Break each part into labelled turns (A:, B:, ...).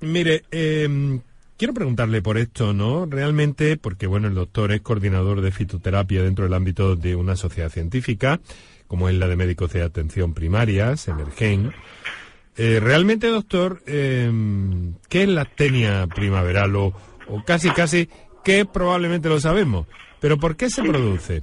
A: Mire, em, quiero preguntarle por esto, ¿no? Realmente, porque bueno, el doctor es coordinador de fitoterapia dentro del ámbito de una sociedad científica, como es la de médicos de atención primaria, Semergen. Eh, realmente, doctor, em, ¿qué es la astenia primaveral? O, o casi, casi, ¿qué probablemente lo sabemos? Pero ¿por qué se produce?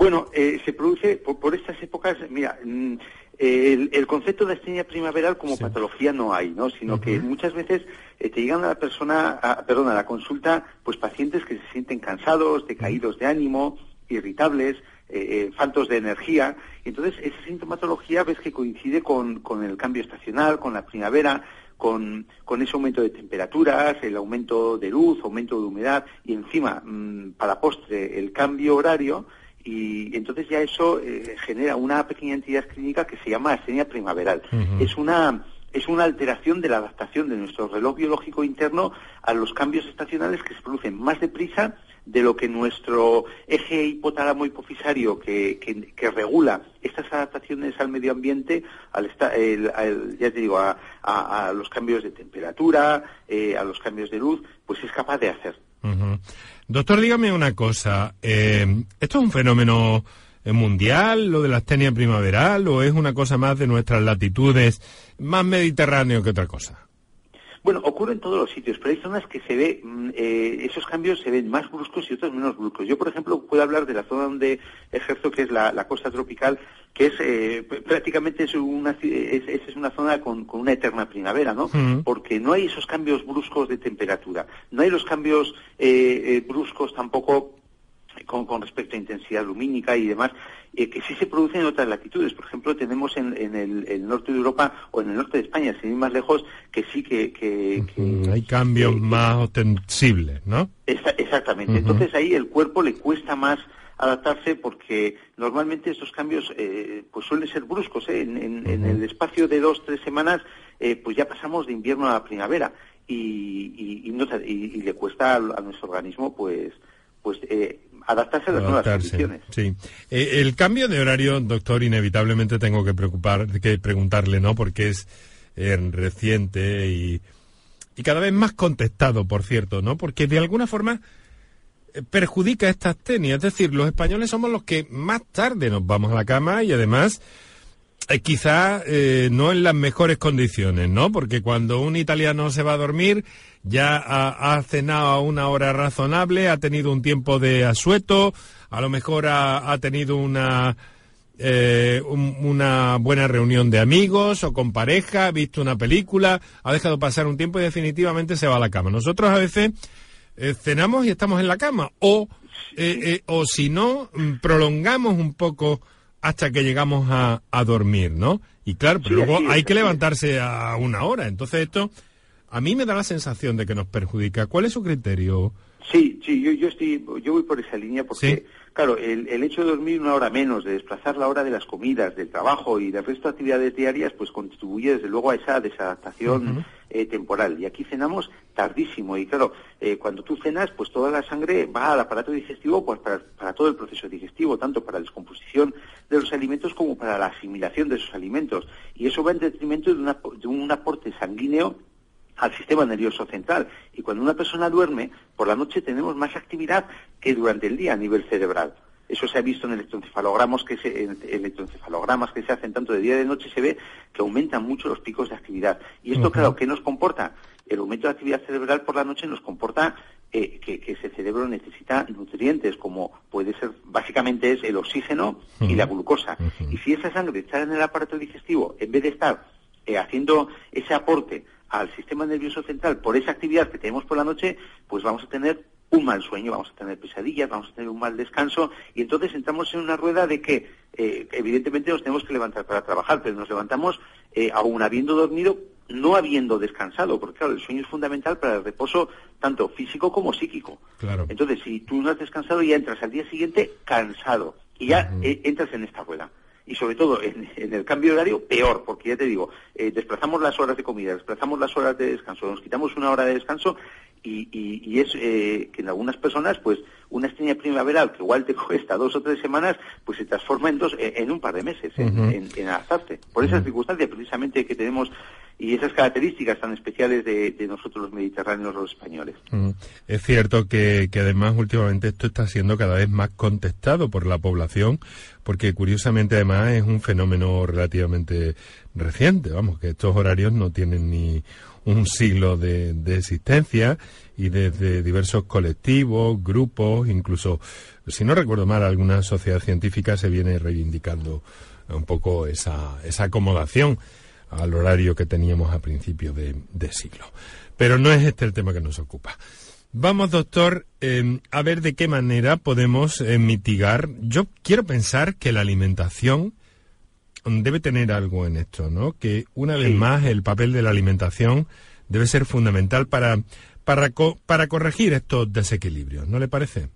B: Bueno, eh, se produce por, estas épocas, mira, mm, el, concepto de astenia primaveral como patología no hay, ¿no? Sino que muchas veces eh, te llegan a la persona, a, perdón, a la consulta, pues pacientes que se sienten cansados, decaídos de ánimo, irritables, eh, eh, faltos de energía. Entonces, esa sintomatología ves que coincide con, con el cambio estacional, con la primavera, con, con, ese aumento de temperaturas, el aumento de luz, aumento de humedad y encima, mm, para postre, el cambio horario y entonces ya eso eh, genera una pequeña entidad clínica que se llama astenia primaveral. Es una es una alteración de la adaptación de nuestro reloj biológico interno a los cambios estacionales que se producen más deprisa de lo que nuestro eje hipotálamo hipofisario que, que, regula estas adaptaciones al medio ambiente, al, ya te digo, a, los cambios de temperatura, eh, a los cambios de luz, pues es capaz de hacer.
A: Doctor, dígame una cosa. Eh, ¿Esto es un fenómeno eh, mundial, lo de la astenia primaveral, o es una cosa más de nuestras latitudes, más mediterráneo que otra cosa?
B: Bueno, ocurre en todos los sitios, pero hay zonas que se ve, mm, eh, esos cambios se ven más bruscos y otros menos bruscos. Yo, por ejemplo, puedo hablar de la zona donde ejerzo, que es la, costa tropical, que es eh, prácticamente es una, es, es una zona con, una eterna primavera, ¿no? Porque no hay esos cambios bruscos de temperatura, no hay los cambios eh, bruscos tampoco con, respecto a intensidad lumínica y demás, eh, que sí se producen en otras latitudes. Por ejemplo, tenemos en, el, norte de Europa o en el norte de España, sin ir más lejos, que sí que...
A: Hay cambios más ostensibles, ¿no?
B: exactamente. Entonces ahí el cuerpo le cuesta más adaptarse porque normalmente estos cambios eh, pues suelen ser bruscos. ¿eh? En, el espacio de dos, tres semanas pues ya pasamos de invierno a primavera y, y, le cuesta a, nuestro organismo pues pues adaptarse a las nuevas condiciones.
A: Sí. Eh, el cambio de horario, doctor, inevitablemente tengo que preocupar, que preguntarle, ¿no? Porque es eh, reciente y, y cada vez más contestado, por cierto, ¿no? Porque de alguna forma eh, perjudica esta astenia. Es decir, los españoles somos los que más tarde nos vamos a la cama y además quizá no en las mejores condiciones, ¿no? Porque cuando un italiano se va a dormir ya ha, cenado a una hora razonable, ha tenido un tiempo de asueto, a lo mejor ha, tenido una, eh, una buena reunión de amigos o con pareja, ha visto una película, ha dejado pasar un tiempo y definitivamente se va a la cama. Nosotros a veces eh, cenamos y estamos en la cama o, eh, o si no, mm, prolongamos un poco hasta que llegamos a, a dormir, ¿no? Y claro, pero luego hay que levantarse a una hora. Entonces esto a mí me da la sensación de que nos perjudica. ¿Cuál es su criterio?
B: Sí, sí, yo, yo, estoy, yo voy por esa línea porque, claro, el, el, hecho de dormir una hora menos, de desplazar la hora de las comidas, del trabajo y del resto de actividades diarias, pues contribuye desde luego a esa desadaptación eh, temporal. Y aquí cenamos tardísimo y, claro, eh, cuando tú cenas, pues toda la sangre va al aparato digestivo pues para, todo el proceso digestivo, tanto para la descomposición de los alimentos como para la asimilación de esos alimentos. Y eso va en detrimento de un aporte sanguíneo al sistema nervioso central. Y cuando una persona duerme, por la noche tenemos más actividad que durante el día a nivel cerebral. Eso se ha visto en electroencefalogramas que se, electroencefalogramas que se hacen tanto de día y de noche, se ve que aumentan mucho los picos de actividad. Y esto, claro, ¿qué nos comporta? El aumento de actividad cerebral por la noche nos comporta eh, que, ese cerebro necesita nutrientes, como puede ser, básicamente es el oxígeno y la glucosa. Y si esa sangre está en el aparato digestivo, en vez de estar eh, haciendo ese aporte al sistema nervioso central por esa actividad que tenemos por la noche, pues vamos a tener un mal sueño, vamos a tener pesadillas, vamos a tener un mal descanso y entonces entramos en una rueda de que eh, evidentemente nos tenemos que levantar para trabajar, pero nos levantamos eh, aún habiendo dormido, no habiendo descansado, porque claro, el sueño es fundamental para el reposo tanto físico como psíquico.
A: Claro.
B: Entonces, si tú no has descansado ya entras al día siguiente cansado y ya eh, entras en esta rueda y sobre todo en, el cambio horario peor, porque ya te digo, eh, desplazamos las horas de comida, desplazamos las horas de descanso, nos quitamos una hora de descanso y, y, es eh, que en algunas personas, pues, una estrella primaveral que igual te cuesta dos o tres semanas, pues se transforma en dos, en un par de meses, en, en, adaptarse. Por esa circunstancia, precisamente, que tenemos y esas características tan especiales de, nosotros los mediterráneos, los españoles.
A: Mm. Es cierto que, además últimamente esto está siendo cada vez más contestado por la población, porque curiosamente además es un fenómeno relativamente reciente, vamos, que estos horarios no tienen ni un siglo de, existencia y desde diversos colectivos, grupos, incluso, si no recuerdo mal, alguna sociedad científica se viene reivindicando un poco esa, esa acomodación al horario que teníamos a principios de, siglo. Pero no es este el tema que nos ocupa. Vamos, doctor, em, a ver de qué manera podemos eh, mitigar. Yo quiero pensar que la alimentación debe tener algo en esto, ¿no? Que una vez más el papel de la alimentación debe ser fundamental para, para, para corregir estos desequilibrios, ¿no le parece?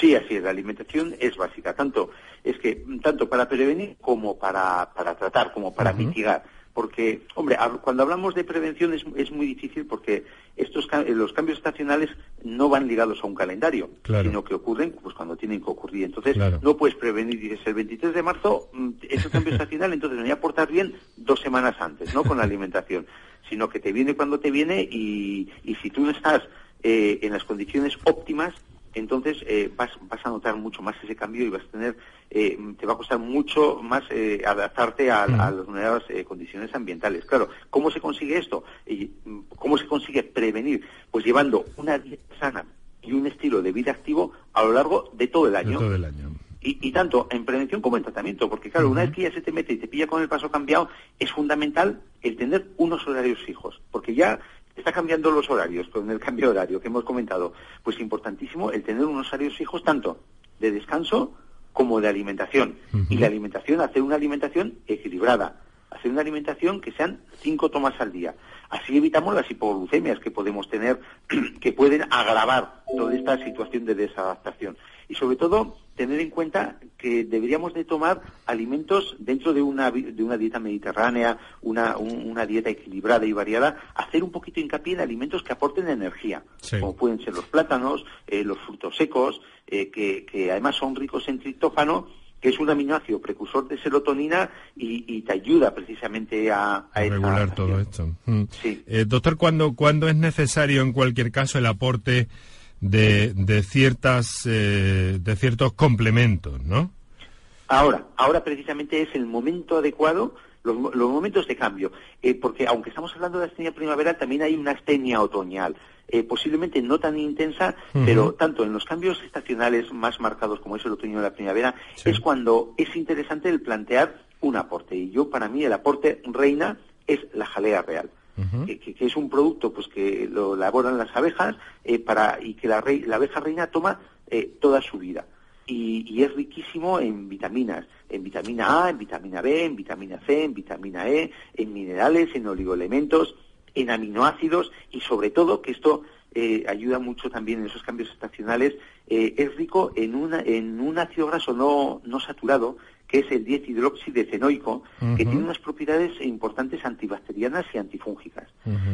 B: Sí, así es. La alimentación es básica, tanto es que tanto para prevenir como para, para tratar, como para mitigar porque, hombre, cuando hablamos de prevención es, muy difícil porque estos los cambios estacionales no van ligados a un calendario, sino que ocurren pues cuando tienen que ocurrir. Entonces, no puedes prevenir, dices, el 23 de marzo mm, es el cambio estacional, entonces me voy a portar bien dos semanas antes, ¿no? Con la alimentación, sino que te viene cuando te viene y, y si tú no estás eh, en las condiciones óptimas, entonces eh, vas, vas, a notar mucho más ese cambio y vas a tener, eh, te va a costar mucho más eh, adaptarte a, mm. las nuevas condiciones ambientales. Claro, ¿cómo se consigue esto? ¿Cómo se consigue prevenir? Pues llevando una dieta sana y un estilo de vida activo a lo largo de todo el año.
A: todo el año.
B: Y, tanto en prevención como en tratamiento, porque claro, una vez que ya se te mete y te pilla con el paso cambiado, es fundamental el tener unos horarios fijos, porque ya está cambiando los horarios con el cambio de horario que hemos comentado. Pues importantísimo el tener unos horarios fijos tanto de descanso como de alimentación. Y la alimentación, hacer una alimentación equilibrada, hacer una alimentación que sean cinco tomas al día. Así evitamos las hipoglucemias que podemos tener, que pueden agravar toda esta situación de desadaptación. Y sobre todo, tener en cuenta que deberíamos de tomar alimentos dentro de una, de una dieta mediterránea, una, una dieta equilibrada y variada, hacer un poquito hincapié en alimentos que aporten energía, como pueden ser los plátanos, eh, los frutos secos, eh, que, que además son ricos en triptófano que es un aminoácido precursor de serotonina y, te ayuda precisamente a,
A: regular todo esto. Mm. Eh, doctor, ¿cuándo, ¿cuándo es necesario en cualquier caso el aporte de, de ciertas eh, de ciertos complementos, ¿no?
B: Ahora, ahora precisamente es el momento adecuado, los, momentos de cambio, eh, porque aunque estamos hablando de astenia primaveral, también hay una astenia otoñal. Eh, posiblemente no tan intensa, pero tanto en los cambios estacionales más marcados como es el otoño y la primavera, es cuando es interesante el plantear un aporte. Y yo, para mí, el aporte reina es la jalea real. que, es un producto pues que lo elaboran las abejas eh, para y que la, la abeja reina toma eh, toda su vida. Y, es riquísimo en vitaminas, en vitamina A, en vitamina B, en vitamina C, en vitamina E, en minerales, en oligoelementos, en aminoácidos y sobre todo que esto eh, ayuda mucho también en esos cambios estacionales, eh, es rico en, una, en un ácido graso no, no saturado que es el diethidroxidecenoico, que tiene unas propiedades importantes antibacterianas y antifúngicas.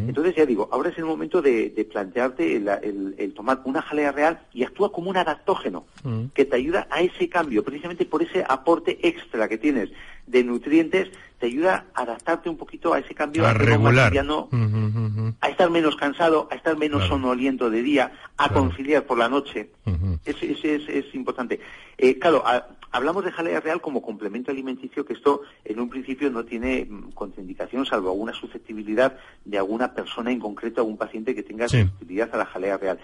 B: Entonces, ya digo, ahora es el momento de, plantearte el, tomar una jalea real y actúa como un adaptógeno que te ayuda a ese cambio, precisamente por ese aporte extra que tienes de nutrientes, te ayuda a adaptarte un poquito a ese cambio
A: a, regular.
B: a estar menos cansado, a estar menos sonoliento de día, a conciliar por la noche. Eso es, importante. Eh, claro, hablamos de jalea real como complemento alimenticio, que esto en un principio no tiene mm, contraindicación, salvo alguna susceptibilidad de alguna persona en concreto, algún paciente que tenga susceptibilidad a la jalea real.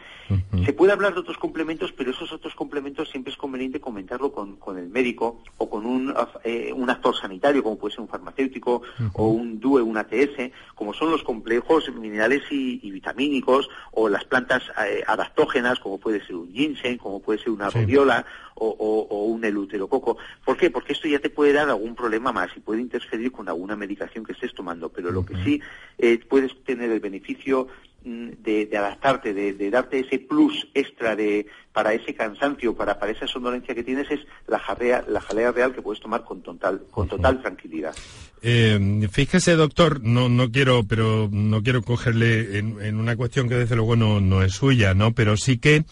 B: Se puede hablar de otros complementos, pero esos otros complementos siempre es conveniente comentarlo con, el médico o con un, eh, un actor sanitario, como puede ser un farmacéutico o un DUE, un ATS, como son los complejos minerales y, vitamínicos o las plantas eh, adaptógenas, como puede ser un ginseng, como puede ser una rodiola o, un ¿Por qué? Porque esto ya te puede dar algún problema más y puede interferir con alguna medicación que estés tomando, pero lo que sí eh, puedes tener el beneficio mm, de, adaptarte, de, darte ese plus extra de para ese cansancio, para, para esa somnolencia que tienes, es la jalea, la jalea real que puedes tomar con total, con total tranquilidad.
A: Eh, fíjese, doctor, no, no quiero, pero no quiero cogerle en, en una cuestión que desde luego no, no es suya, ¿no? Pero sí que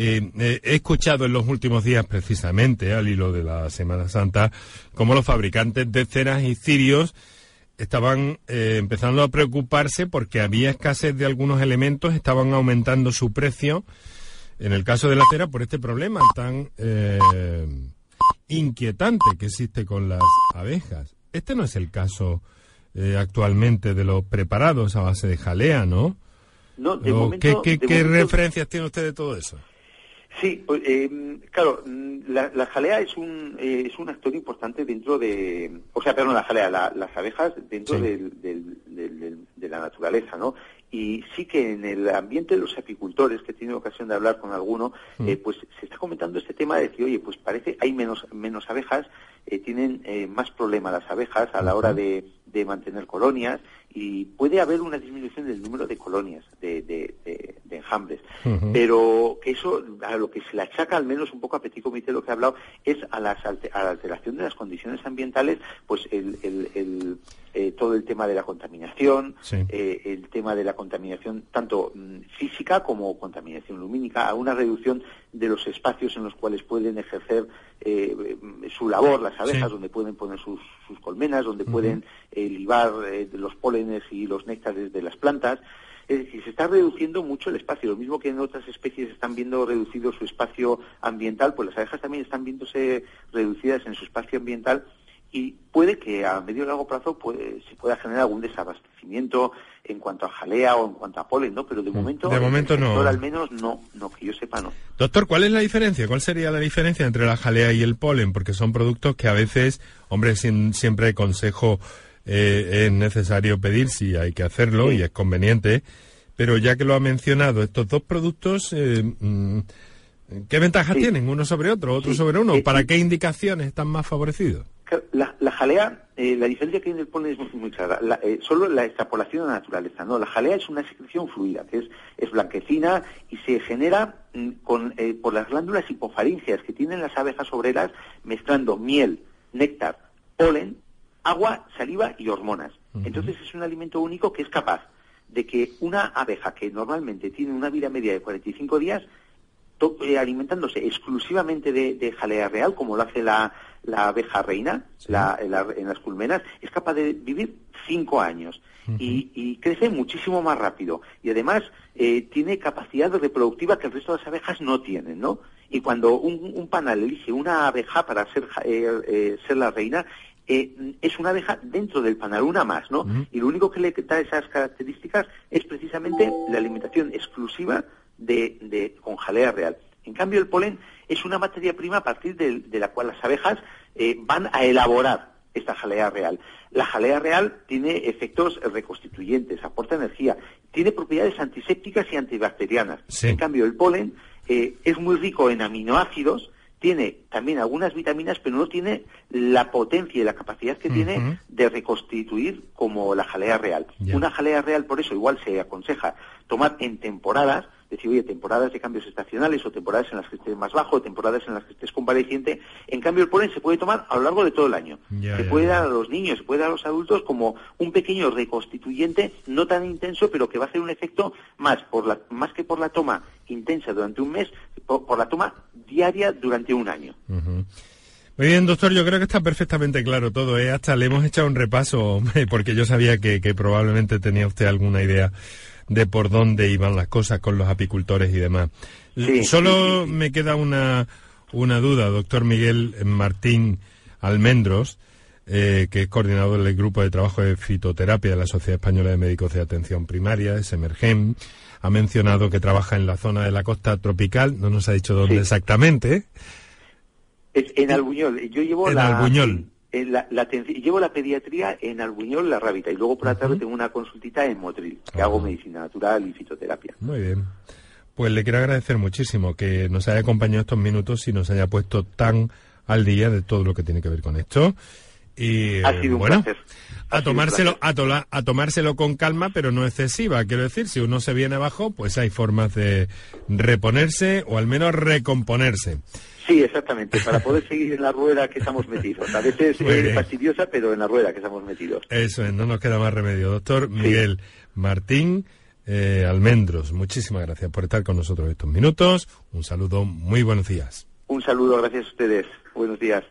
A: eh, eh, he escuchado en los últimos días, precisamente, al hilo de la Semana Santa, como los fabricantes de cenas y cirios estaban eh, empezando a preocuparse porque había escasez de algunos elementos, estaban aumentando su precio, en el caso de la cera, por este problema tan eh, inquietante que existe con las abejas. Este no es el caso eh, actualmente de los preparados a base de jalea, ¿no?
B: No, de
A: momento, ¿Qué, qué referencias tiene usted de todo eso?
B: Sí, eh, claro, mm, la, jalea es un, eh, es un actor importante dentro de, o sea, perdón, la jalea, las abejas dentro de la naturaleza, ¿no? Y sí que en el ambiente de los apicultores, que he tenido ocasión de hablar con alguno, mm. eh, pues se está comentando este tema de decir, oye, pues parece hay menos, menos abejas, tienen más problemas las abejas a la hora de, de mantener colonias y puede haber una disminución del número de colonias, de, de, enjambres. Pero que eso, a lo que se le achaca, al menos un poco a Petit Comité lo que ha hablado, es a, las, a la alteración de las condiciones ambientales, pues el, el, eh, todo el tema de la contaminación, eh, el tema de la contaminación tanto mm, física como contaminación lumínica, a una reducción de los espacios en los cuales pueden ejercer eh, su labor las abejas, donde pueden poner sus, colmenas, donde pueden libar los pólenes y los néctares de las plantas. Es decir, se está reduciendo mucho el espacio. Lo mismo que en otras especies están viendo reducido su espacio ambiental, pues las abejas también están viéndose reducidas en su espacio ambiental y puede que a medio y largo plazo se pueda generar algún desabastecimiento en cuanto a jalea o en cuanto a polen, ¿no? Pero de mm, momento,
A: de momento no.
B: al menos no, no, que yo sepa no.
A: Doctor, ¿cuál es la diferencia? ¿Cuál sería la diferencia entre la jalea y el polen? Porque son productos que a veces, hombre, sin, siempre consejo eh, es necesario pedir si hay que hacerlo y es conveniente, pero ya que lo ha mencionado, estos dos productos, eh, mm, ¿qué ventajas tienen uno sobre otro, otro sobre uno? ¿Para qué indicaciones están más favorecidos?
B: La, jalea, eh, la diferencia que polen es muy, clara. Eh, solo la extrapolación a la naturaleza. No, la jalea es una secreción fluida, que es, es blanquecina y se genera mm, con, eh, por las glándulas hipofaringeas que tienen las abejas obreras mezclando miel, néctar, polen, agua, saliva y hormonas. Entonces es un alimento único que es capaz de que una abeja que normalmente tiene una vida media de 45 días eh, alimentándose exclusivamente de, jalea real, como lo hace la, abeja reina en, las culmenas, es capaz de vivir cinco años y, crece muchísimo más rápido. Y además eh, tiene capacidad reproductiva que el resto de las abejas no tienen, ¿no? Y cuando un, panal elige una abeja para ser, eh, ser la reina, es una abeja dentro del panal, una más, ¿no? Y lo único que le da esas características es precisamente la alimentación exclusiva de, con jalea real. En cambio, el polen es una materia prima a partir de, la cual las abejas eh, van a elaborar esta jalea real. La jalea real tiene efectos reconstituyentes, aporta energía, tiene propiedades antisépticas y antibacterianas. En cambio, el polen eh, es muy rico en aminoácidos, tiene también algunas vitaminas, pero no tiene la potencia y la capacidad que tiene de reconstituir como la jalea real. Una jalea real, por eso, igual se aconseja tomar en temporadas, decir, oye, temporadas de cambios estacionales o temporadas en las que estés más bajo, temporadas en las que estés convaleciente. En cambio, el polen se puede tomar a lo largo de todo el año. se puede dar a los niños, se puede dar a los adultos como un pequeño reconstituyente, no tan intenso, pero que va a hacer un efecto más, por la, más que por la toma intensa durante un mes, por, la toma diaria durante un año.
A: Muy bien, doctor, yo creo que está perfectamente claro todo. ¿eh? Hasta le hemos echado un repaso, porque yo sabía que, que probablemente tenía usted alguna idea de por dónde iban las cosas con los apicultores y demás. Solo me queda una, una duda, doctor Miguel Martín Almendros, eh, que es coordinador del Grupo de Trabajo de Fitoterapia de la Sociedad Española de Médicos de Atención Primaria, SEMERGEM. Ha mencionado que trabaja en la zona de la costa tropical, no nos ha dicho dónde exactamente.
B: Es en Albuñol. Yo llevo
A: en la, Albuñol
B: la, llevo la pediatría en Albuñol, la Rábita, y luego por la tarde tengo una consultita en Motril, que hago medicina natural y fitoterapia.
A: Muy bien. Pues le quiero agradecer muchísimo que nos haya acompañado estos minutos y nos haya puesto tan al día de todo lo que tiene que ver con esto. Y
B: ha sido un
A: bueno,
B: placer.
A: a tomárselo, a, a, tomárselo con calma, pero no excesiva. Quiero decir, si uno se viene abajo, pues hay formas de reponerse o al menos recomponerse.
B: Sí, exactamente, para poder seguir en la rueda que estamos metidos. A veces es fastidiosa, pero en la rueda que estamos metidos.
A: Eso es, no nos queda más remedio. Doctor Miguel Martín eh, Almendros, muchísimas gracias por estar con nosotros estos minutos. Un saludo, muy buenos días.
B: Un saludo, gracias a ustedes. Buenos días.